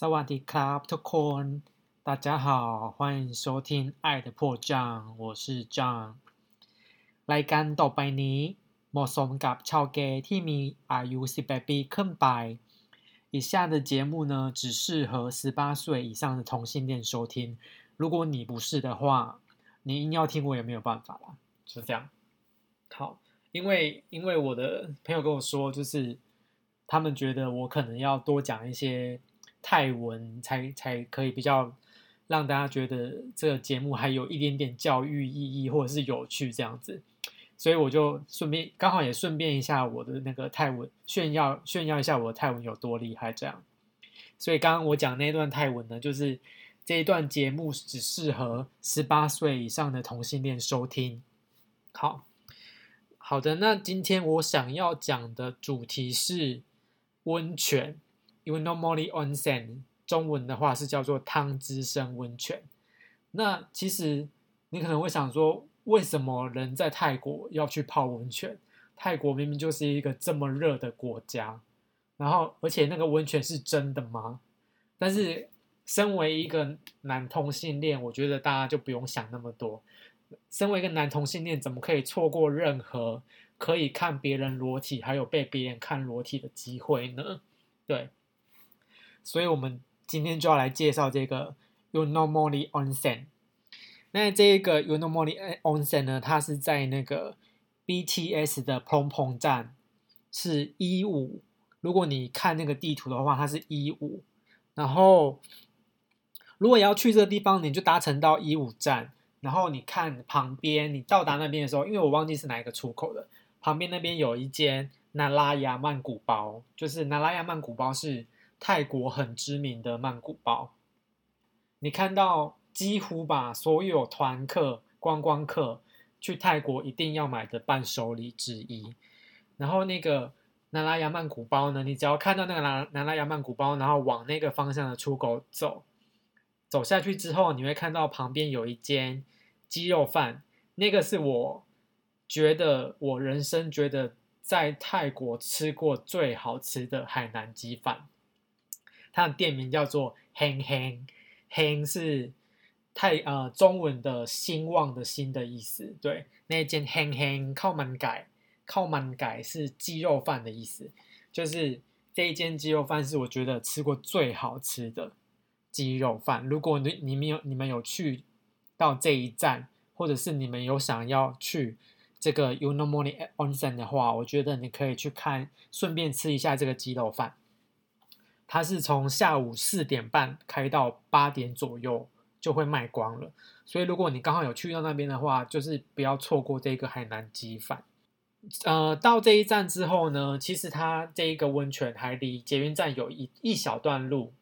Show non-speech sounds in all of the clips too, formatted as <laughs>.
สวัสดีครับทุกคน大家好，欢迎收听《爱的迫降》，我是 John。รายการต่อไปนี้เหมาะสมกับชาวเกย์ที่มีอายุ18ปีขึ้นไป。以下的节目呢，只适合十八岁以上的同性恋收听。如果你不是的话，你硬要听我也没有办法啦，就这样。好，因为因为我的朋友跟我说，就是他们觉得我可能要多讲一些 泰文，才才可以比较让大家觉得这个节目还有一点点教育意义或者是有趣这样子。所以我就顺便刚好也顺便一下我的那个泰文炫耀炫耀一下我的泰文有多厉害这样。所以刚刚我讲那段泰文呢，就是这一段节目只适合十八岁以上的同性恋收听。好好的，那今天我想要讲的主题是温泉，因为 normally onsen 中文的话是叫做汤之生温泉。那其实你可能会想说。为什么人在泰国要去泡温泉？泰国明明就是一个这么热的国家，然后而且那个温泉是真的吗？但是身为一个男同性恋，我觉得大家就不用想那么多。身为一个男同性恋，怎么可以错过任何可以看别人裸体，还有被别人看裸体的机会呢？对，所以我们今天就要来介绍这个 You Normally Onsen。那这个 Unomori Onsen 呢，它是在那个 BTS 的 Pong Pong 站，是一五。如果你看那个地图的话，它是一五。然后，如果要去这个地方，你就搭乘到一五站。然后你看旁边，你到达那边的时候，因为我忘记是哪一个出口了，旁边那边有一间那拉亚曼谷包，就是那拉亚曼谷包是泰国很知名的曼谷包。你看到。几乎把所有团客、观光客去泰国一定要买的伴手礼之一。然后那个南拉雅曼谷包呢，你只要看到那个南南拉雅曼谷包，然后往那个方向的出口走，走下去之后，你会看到旁边有一间鸡肉饭，那个是我觉得我人生觉得在泰国吃过最好吃的海南鸡饭。它的店名叫做 Hang Hang，Hang 是。太呃，中文的兴旺的兴的意思，对，那间 hang hang 靠门改，靠门改是鸡肉饭的意思，就是这一间鸡肉饭是我觉得吃过最好吃的鸡肉饭。如果你你们有你们有去到这一站，或者是你们有想要去这个 Unomori Onsen 的话，我觉得你可以去看，顺便吃一下这个鸡肉饭。它是从下午四点半开到八点左右。就会卖光了，所以如果你刚好有去到那边的话，就是不要错过这个海南鸡饭。呃，到这一站之后呢，其实它这一个温泉还离捷运站有一一小段路，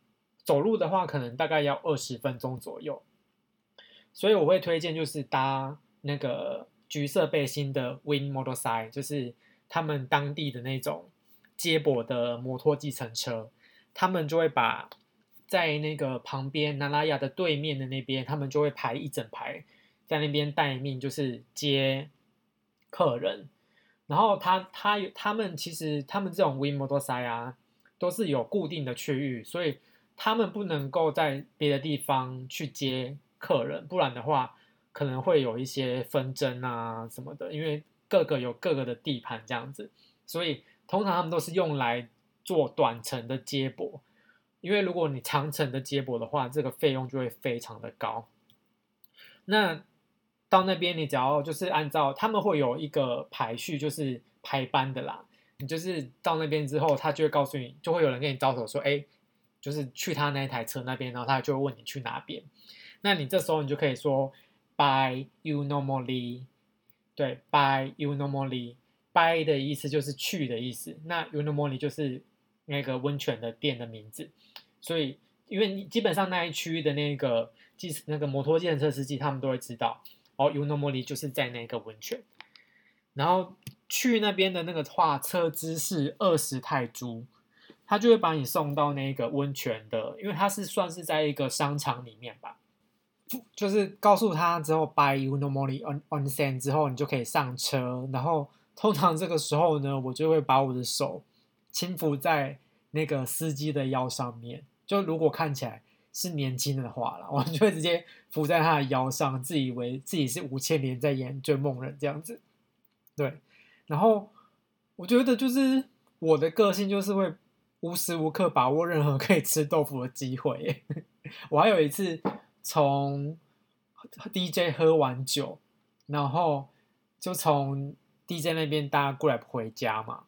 走路的话可能大概要二十分钟左右。所以我会推荐就是搭那个橘色背心的 Win Motorcycle，就是他们当地的那种接驳的摩托计程车，他们就会把。在那个旁边，南拉雅的对面的那边，他们就会排一整排，在那边待命，就是接客人。然后他他有他们其实他们这种 Win Motorcycle 啊，都是有固定的区域，所以他们不能够在别的地方去接客人，不然的话可能会有一些纷争啊什么的，因为各个有各个的地盘这样子，所以通常他们都是用来做短程的接驳。因为如果你长程的接驳的话，这个费用就会非常的高。那到那边你只要就是按照他们会有一个排序，就是排班的啦。你就是到那边之后，他就会告诉你，就会有人跟你招手说：“哎，就是去他那一台车那边。”然后他就会问你去哪边。那你这时候你就可以说：“By you normally。”对，By you normally。By 的意思就是去的意思。那 you normally 就是那个温泉的店的名字。所以，因为你基本上那一区的那个，计那个摩托电车司机，他们都会知道哦，Unomori 就是在那个温泉。然后去那边的那个话，车资是二十泰铢，他就会把你送到那个温泉的，因为他是算是在一个商场里面吧。就是告诉他之后，Buy Unomori on onsen 之后，你就可以上车。然后通常这个时候呢，我就会把我的手轻抚在那个司机的腰上面。就如果看起来是年轻的话了，<laughs> 我就会直接伏在他的腰上，自以为自己是吴千年在演追梦人这样子。对，然后我觉得就是我的个性就是会无时无刻把握任何可以吃豆腐的机会。<laughs> 我还有一次从 DJ 喝完酒，然后就从 DJ 那边搭 Grab 回家嘛。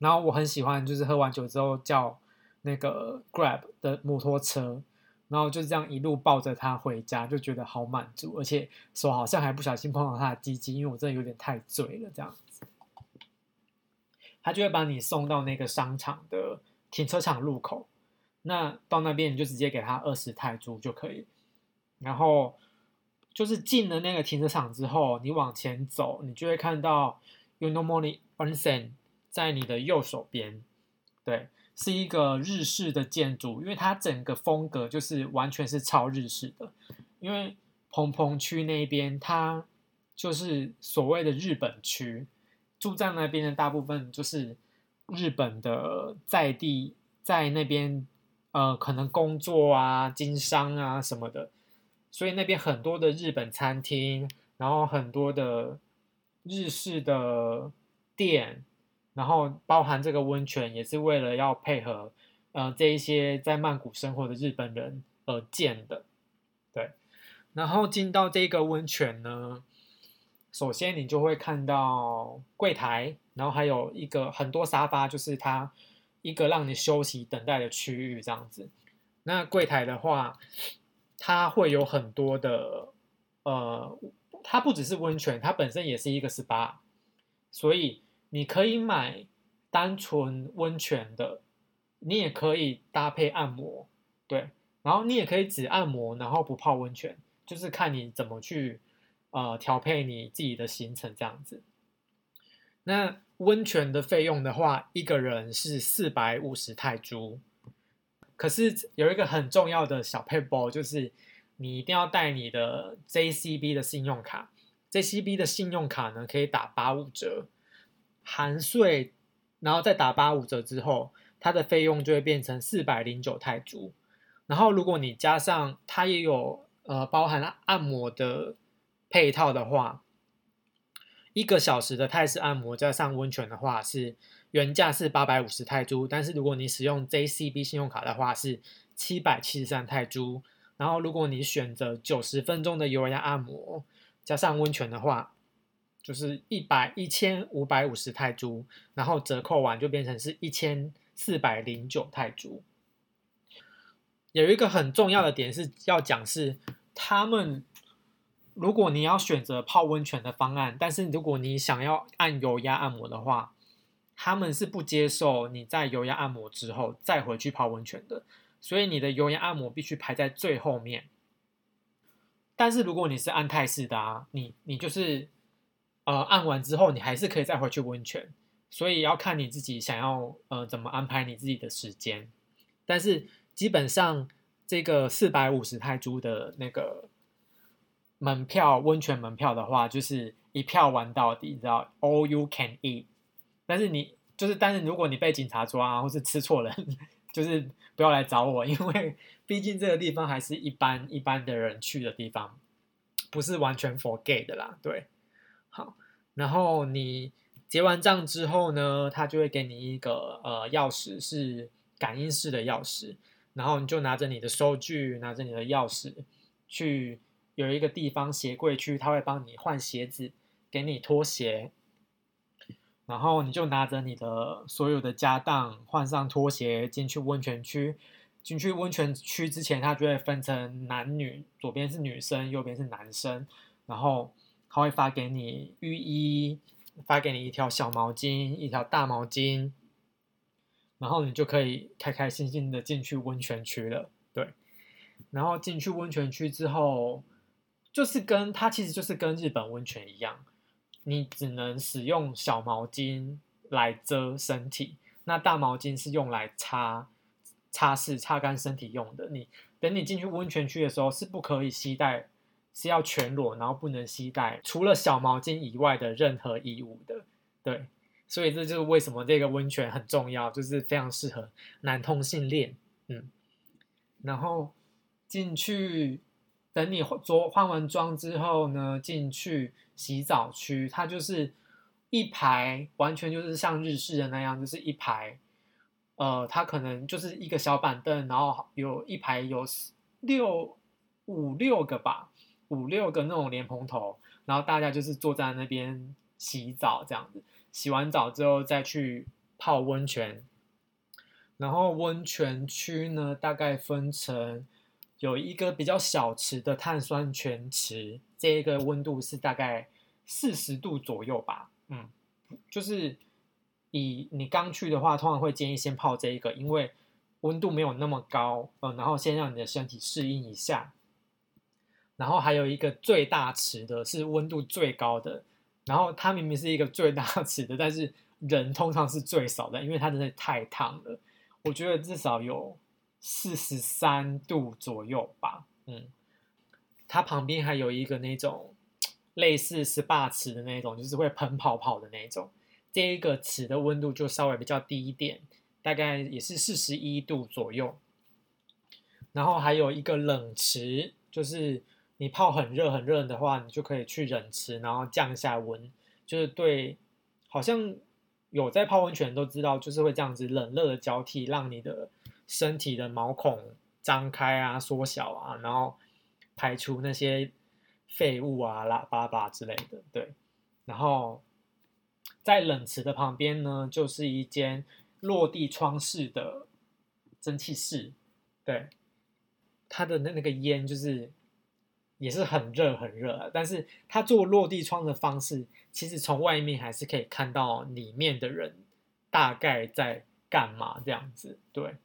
然后我很喜欢，就是喝完酒之后叫那个 Grab 的摩托车，然后就是这样一路抱着他回家，就觉得好满足，而且手好像还不小心碰到他的鸡鸡，因为我真的有点太醉了这样子。他就会把你送到那个商场的停车场入口，那到那边你就直接给他二十泰铢就可以。然后就是进了那个停车场之后，你往前走，你就会看到 Unomori Onsen。在你的右手边，对，是一个日式的建筑，因为它整个风格就是完全是超日式的。因为蓬蓬区那边，它就是所谓的日本区，住在那边的大部分就是日本的在地，在那边呃可能工作啊、经商啊什么的，所以那边很多的日本餐厅，然后很多的日式的店。然后包含这个温泉也是为了要配合，呃，这一些在曼谷生活的日本人而建的，对。然后进到这个温泉呢，首先你就会看到柜台，然后还有一个很多沙发，就是它一个让你休息等待的区域这样子。那柜台的话，它会有很多的，呃，它不只是温泉，它本身也是一个 SPA，所以。你可以买单纯温泉的，你也可以搭配按摩，对，然后你也可以只按摩，然后不泡温泉，就是看你怎么去呃调配你自己的行程这样子。那温泉的费用的话，一个人是四百五十泰铢，可是有一个很重要的小配包，就是你一定要带你的 JCB 的信用卡，JCB 的信用卡呢可以打八五折。含税，然后再打八五折之后，它的费用就会变成四百零九泰铢。然后如果你加上它也有呃包含按摩的配套的话，一个小时的泰式按摩加上温泉的话是原价是八百五十泰铢，但是如果你使用 JCB 信用卡的话是七百七十三泰铢。然后如果你选择九十分钟的油压按摩加上温泉的话，就是一百一千五百五十泰铢，然后折扣完就变成是一千四百零九泰铢。有一个很重要的点是要讲是，他们如果你要选择泡温泉的方案，但是如果你想要按油压按摩的话，他们是不接受你在油压按摩之后再回去泡温泉的，所以你的油压按摩必须排在最后面。但是如果你是按泰式的啊，你你就是。呃，按完之后你还是可以再回去温泉，所以要看你自己想要呃怎么安排你自己的时间。但是基本上这个四百五十泰铢的那个门票，温泉门票的话，就是一票玩到底，你知道，all you can eat。但是你就是，但是如果你被警察抓或是吃错人，<laughs> 就是不要来找我，因为 <laughs> 毕竟这个地方还是一般一般的人去的地方，不是完全 for gay 的啦，对。好，然后你结完账之后呢，他就会给你一个呃钥匙，是感应式的钥匙，然后你就拿着你的收据，拿着你的钥匙去有一个地方鞋柜区，他会帮你换鞋子，给你拖鞋，然后你就拿着你的所有的家当，换上拖鞋进去温泉区。进去温泉区之前，他就会分成男女，左边是女生，右边是男生，然后。他会发给你浴衣，发给你一条小毛巾，一条大毛巾，然后你就可以开开心心的进去温泉区了。对，然后进去温泉区之后，就是跟它其实就是跟日本温泉一样，你只能使用小毛巾来遮身体，那大毛巾是用来擦擦拭、擦干身体用的。你等你进去温泉区的时候，是不可以携带。是要全裸，然后不能携带除了小毛巾以外的任何衣物的，对，所以这就是为什么这个温泉很重要，就是非常适合男同性恋，嗯，然后进去，等你着换完妆之后呢，进去洗澡区，它就是一排，完全就是像日式的那样，就是一排，呃，它可能就是一个小板凳，然后有一排有六五六个吧，五六个那种莲蓬头，然后大家就是坐在那边洗澡这样子，洗完澡之后再去泡温泉。然后温泉区呢，大概分成有一个比较小池的碳酸泉池，这一个温度是大概四十度左右吧。嗯，就是以你刚去的话，通常会建议先泡这一个，因为温度没有那么高。嗯，然后先让你的身体适应一下。然后还有一个最大池的，是温度最高的。然后它明明是一个最大池的，但是人通常是最少的，因为它真的太烫了。我觉得至少有四十三度左右吧，嗯，它旁边还有一个那种类似 SPA 池的那种，就是会喷泡泡的那种，这一个池的温度就稍微比较低一点，大概也是四十一度左右。然后还有一个冷池，就是你泡很热很热的话，你就可以去冷池，然后降一下温，就是对，好像。有在泡温泉都知道，就是会这样子冷热的交替，让你的身体的毛孔张开啊、缩小啊，然后排出那些废物啊、拉巴巴之类的。对，然后在冷池的旁边呢，就是一间落地窗式的蒸汽室。对，它的那那个烟就是。也是很热很热，但是它做落地窗的方式，其实从外面还是可以看到里面的人大概在干嘛这样子。对，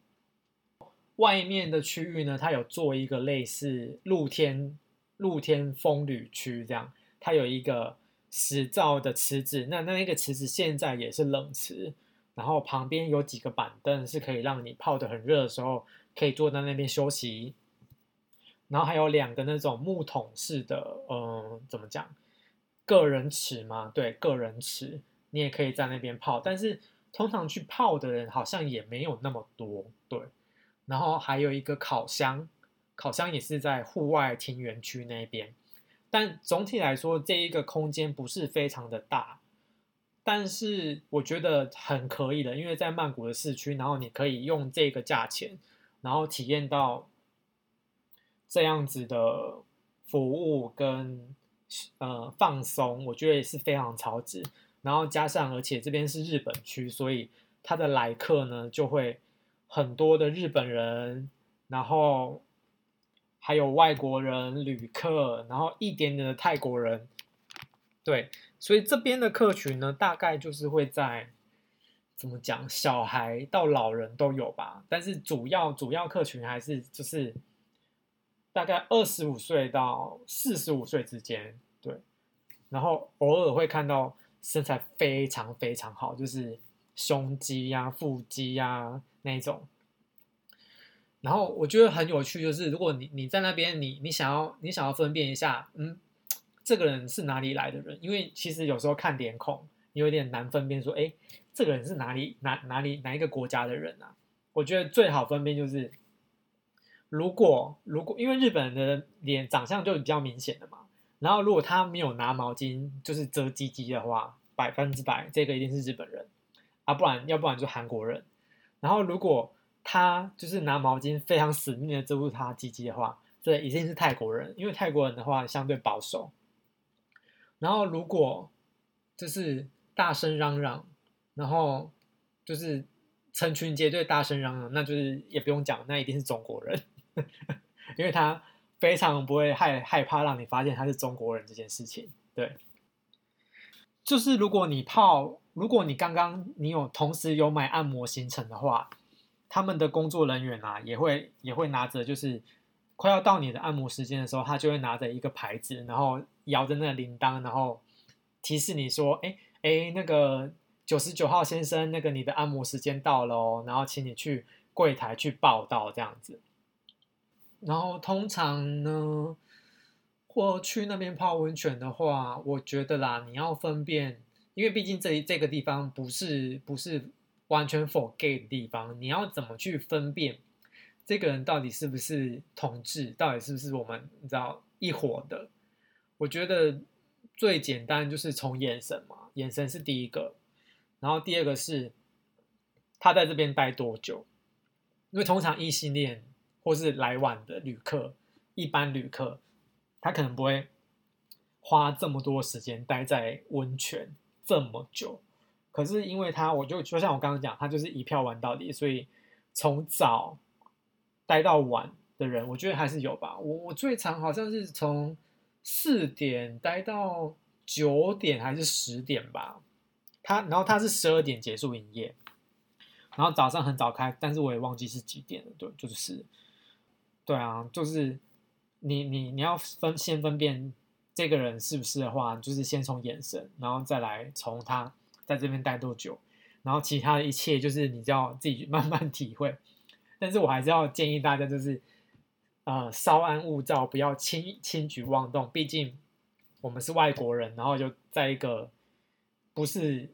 外面的区域呢，它有做一个类似露天露天风吕区这样，它有一个石造的池子，那那个池子现在也是冷池，然后旁边有几个板凳是可以让你泡的很热的时候，可以坐在那边休息。然后还有两个那种木桶式的，嗯，怎么讲？个人池吗？对，个人池，你也可以在那边泡。但是通常去泡的人好像也没有那么多，对。然后还有一个烤箱，烤箱也是在户外庭园区那边。但总体来说，这一个空间不是非常的大，但是我觉得很可以的，因为在曼谷的市区，然后你可以用这个价钱，然后体验到。这样子的服务跟呃放松，我觉得也是非常超值。然后加上，而且这边是日本区，所以他的来客呢就会很多的日本人，然后还有外国人旅客，然后一点点的泰国人。对，所以这边的客群呢，大概就是会在怎么讲，小孩到老人都有吧。但是主要主要客群还是就是。大概二十五岁到四十五岁之间，对，然后偶尔会看到身材非常非常好，就是胸肌呀、腹肌呀那种。然后我觉得很有趣，就是如果你你在那边，你你想要你想要分辨一下，嗯，这个人是哪里来的人？因为其实有时候看脸孔你有点难分辨，说，哎，这个人是哪里哪哪里哪一个国家的人啊？我觉得最好分辨就是。如果如果因为日本人的脸长相就比较明显的嘛，然后如果他没有拿毛巾就是遮鸡鸡的话，百分之百这个一定是日本人啊，不然要不然就韩国人。然后如果他就是拿毛巾非常死命的遮住他鸡鸡的话，这一定是泰国人，因为泰国人的话相对保守。然后如果就是大声嚷嚷，然后就是成群结队大声嚷嚷，那就是也不用讲，那一定是中国人。因为他非常不会害害怕让你发现他是中国人这件事情，对。就是如果你泡，如果你刚刚你有同时有买按摩行程的话，他们的工作人员啊也会也会拿着，就是快要到你的按摩时间的时候，他就会拿着一个牌子，然后摇着那个铃铛，然后提示你说：“哎哎，那个九十九号先生，那个你的按摩时间到了哦，然后请你去柜台去报到这样子。”然后通常呢，或去那边泡温泉的话，我觉得啦，你要分辨，因为毕竟这这个地方不是不是完全 for gay 的地方，你要怎么去分辨这个人到底是不是同志，到底是不是我们你知道一伙的？我觉得最简单就是从眼神嘛，眼神是第一个，然后第二个是他在这边待多久，因为通常异性恋或是来晚的旅客，一般旅客他可能不会花这么多时间待在温泉这么久。可是因为他，我就就像我刚刚讲，他就是一票玩到底，所以从早待到晚的人，我觉得还是有吧。我我最长好像是从四点待到九点还是十点吧。他然后他是十二点结束营业，然后早上很早开，但是我也忘记是几点了。对，就是对啊，就是你你你要分先分辨这个人是不是的话，就是先从眼神，然后再来从他。在这边待多久，然后其他的一切就是你就要自己 <laughs> 慢慢体会。但是我还是要建议大家，就是呃稍安勿躁，不要轻轻举妄动。毕竟我们是外国人，然后就在一个不是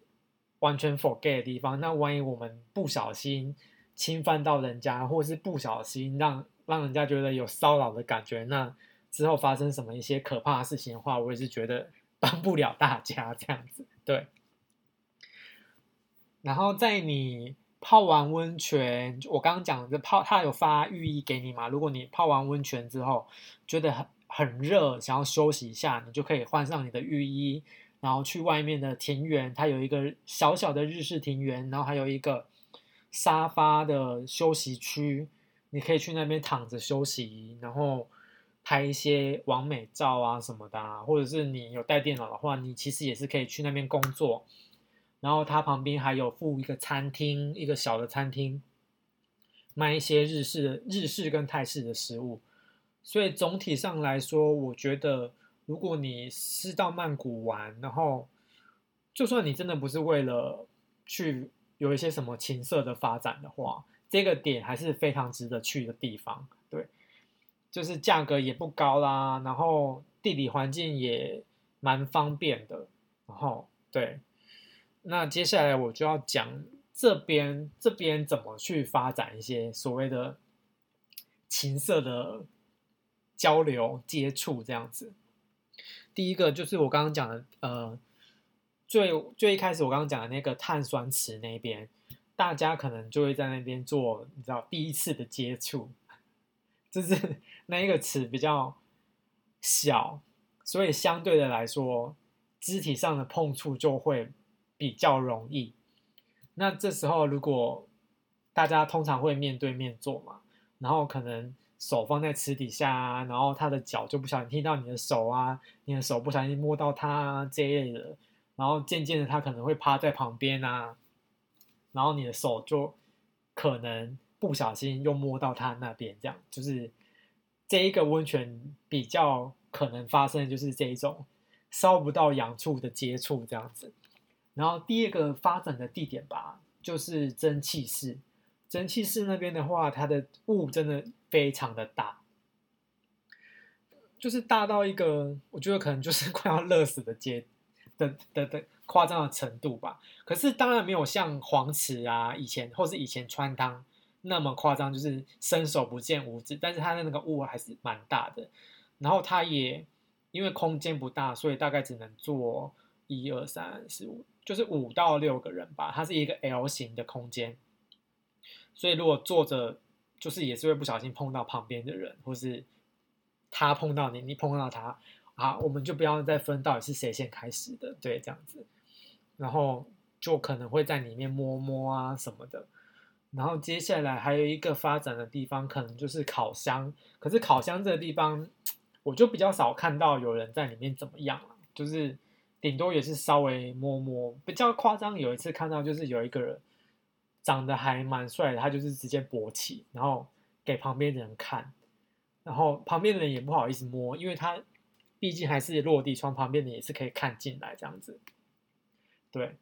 完全 forget 的地方。那万一我们不小心侵犯到人家，或是不小心让让人家觉得有骚扰的感觉，那之后发生什么一些可怕的事情的话，我也是觉得 <laughs> 帮不了大家这样子。对。然后在你泡完温泉，我刚刚讲的泡，他有发浴衣给你嘛？如果你泡完温泉之后觉得很很热，想要休息一下，你就可以换上你的浴衣，然后去外面的庭园，它有一个小小的日式庭园，然后还有一个沙发的休息区，你可以去那边躺着休息，然后拍一些完美照啊什么的，啊，或者是你有带电脑的话，你其实也是可以去那边工作。然后它旁边还有附一个餐厅，一个小的餐厅，卖一些日式日式跟泰式的食物。所以总体上来说，我觉得如果你是到曼谷玩，然后就算你真的不是为了去有一些什么情色的发展的话，这个点还是非常值得去的地方。对，就是价格也不高啦，然后地理环境也蛮方便的，然后对。那接下来我就要讲这边这边怎么去发展一些所谓的情色的交流接触这样子。第一个就是我刚刚讲的，呃，最最一开始我刚刚讲的那个碳酸池那边，大家可能就会在那边做，你知道第一次的接触，<laughs> 就是那一个池比较小，所以相对的来说，肢体上的碰触就会。比较容易，那这时候如果大家通常会面对面坐嘛，然后可能手放在池底下啊，然后他的脚就不小心踢到你的手啊，你的手不小心摸到他啊这一类的，然后渐渐的他可能会趴在旁边啊，然后你的手就可能不小心又摸到他那边，这样就是这一个温泉比较可能发生的就是这一种烧不到痒处的接触这样子。然后第二个发展的地点吧，就是蒸汽室。蒸汽室那边的话，它的雾真的非常的大，就是大到一个我觉得可能就是快要 <laughs> 热死的阶的的的夸张的程度吧。可是当然没有像黄池啊以前或是以前川汤那么夸张，就是伸手不见五指。但是它的那个雾还是蛮大的。然后它也因为空间不大，所以大概只能坐一二三四五。就是五到六个人吧，它是一个 L 型的空间，所以如果坐着，就是也是会不小心碰到旁边的人，或是他碰到你，你碰到他，啊，我们就不要再分到底是谁先开始的，对，这样子，然后就可能会在里面摸摸啊什么的，然后接下来还有一个发展的地方，可能就是烤箱，可是烤箱这个地方，我就比较少看到有人在里面怎么样了，就是。顶多也是稍微摸摸，比较夸张。有一次看到就是有一个人长得还蛮帅的，他就是直接勃起，然后给旁边的人看，然后旁边的人也不好意思摸，因为他毕竟还是落地窗，旁边的也是可以看进来这样子。对，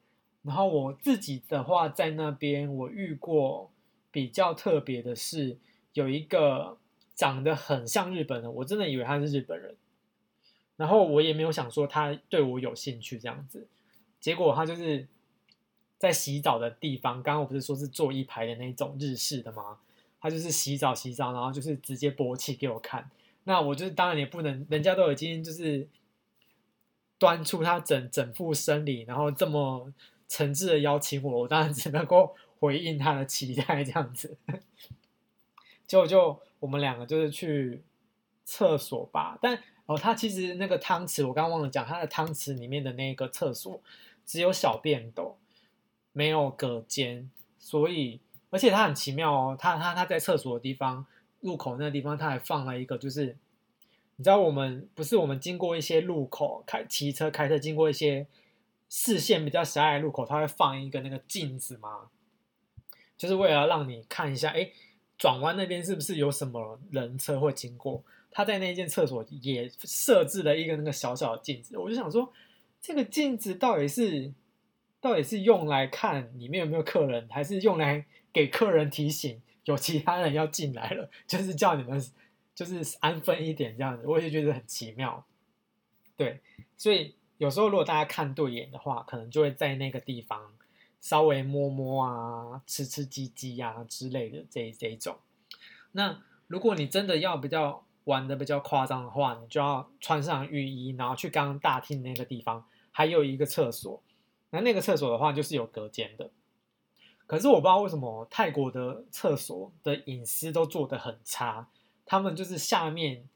然后我自己的话在那边我遇过比较特别的是，有一个长得很像日本人，我真的以为他是日本人。然后我也没有想说他对我有兴趣这样子，结果他就是在洗澡的地方，刚刚我不是说是坐一排的那种日式的吗？他就是洗澡洗澡，然后就是直接勃起给我看。那我就是当然也不能，人家都已经就是端出他整整副生理，然后这么诚挚的邀请我，我当然只能够回应他的期待这样子。结果就我们两个就是去厕所吧，但哦，他其实那个汤匙我刚刚忘了讲，他的汤匙里面的那个厕所只有小便斗，没有隔间，所以而且他很奇妙哦，他他他在厕所的地方入口那个地方，他还放了一个，就是你知道我们不是我们经过一些路口开骑车开车经过一些视线比较狭隘的路口，他会放一个那个镜子吗？就是为了让你看一下，哎。转弯那边是不是有什么人车会经过？他在那间厕所也设置了一个那个小小的镜子，我就想说，这个镜子到底是到底是用来看里面有没有客人，还是用来给客人提醒有其他人要进来了？就是叫你们就是安分一点这样子，我也觉得很奇妙。对，所以有时候如果大家看对眼的话，可能就会在那个地方。稍微摸摸啊，吃吃鸡鸡呀之类的这这一种。那如果你真的要比较玩的比较夸张的话，你就要穿上浴衣，然后去刚刚大厅那个地方，还有一个厕所。那那个厕所的话，就是有隔间的。可是我不知道为什么泰国的厕所的隐私都做得很差，他们就是下面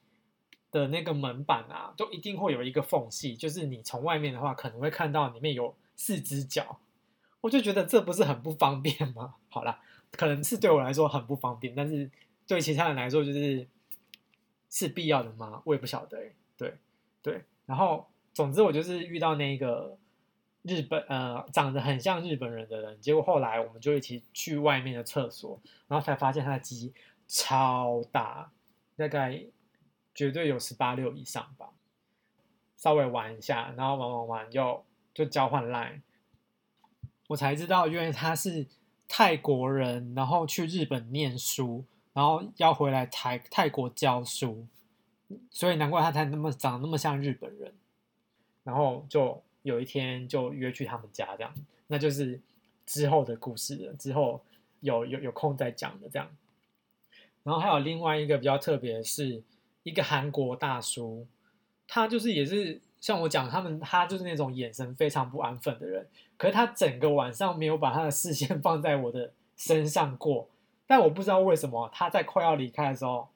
的那个门板啊，都一定会有一个缝隙，就是你从外面的话，可能会看到里面有四只脚。我就觉得这不是很不方便吗？好啦，可能是对我来说很不方便，但是对其他人来说就是是必要的吗？我也不晓得。对对，然后总之我就是遇到那个日本呃长得很像日本人的人，结果后来我们就一起去外面的厕所，然后才发现他的鸡超大，大概绝对有十八六以上吧。稍微玩一下，然后玩玩玩又就交换 line。我才知道，因为他是泰国人，然后去日本念书，然后要回来泰泰国教书，所以难怪他才那么长那么像日本人。然后就有一天就约去他们家，这样，那就是之后的故事了。之后有有有空再讲的这样。然后还有另外一个比较特别的是，一个韩国大叔，他就是也是。像我讲，他们他就是那种眼神非常不安分的人，可是他整个晚上没有把他的视线 <laughs> 放在我的身上过。但我不知道为什么，他在快要离开的时候，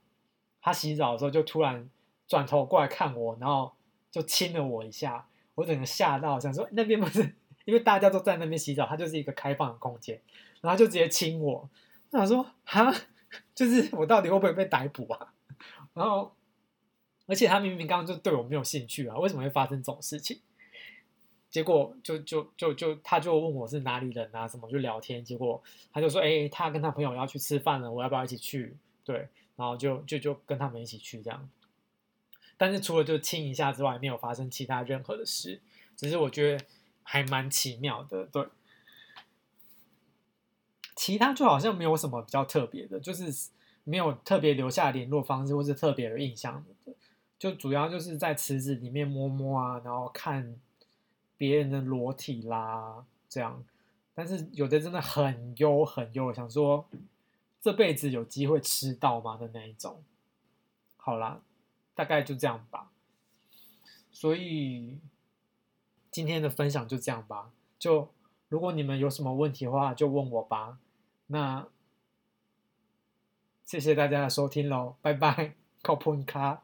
他洗澡的时候就突然转头过来看我，然后就亲了我一下。我整个吓到，想说那边不是因为大家都在那边洗澡，它就是一个开放的空间，然后就直接亲我。我想说哈，<laughs> 就是我到底会不会被逮捕啊？然后。而且他明明刚刚就对我没有兴趣啊，为什么会发生这种事情？结果就就就就他就问我是哪里人啊，什么就聊天。结果他就说：“哎，他跟他朋友要去吃饭了，我要不要一起去？”对，然后就就就跟他们一起去这样。但是除了就亲一下之外，没有发生其他任何的事。只是我觉得还蛮奇妙的，对。其他就好像没有什么比较特别的，就是没有特别留下联络方式或是特别有印象。就主要就是在池子里面摸摸啊，然后看别人的裸体啦，这样。但是有的真的很优很优，想说这辈子有机会吃到吗的那一种。好啦，大概就这样吧。所以今天的分享就这样吧。就如果你们有什么问题的话，就问我吧。那谢谢大家的收听喽，拜拜，<laughs> 靠 p 卡。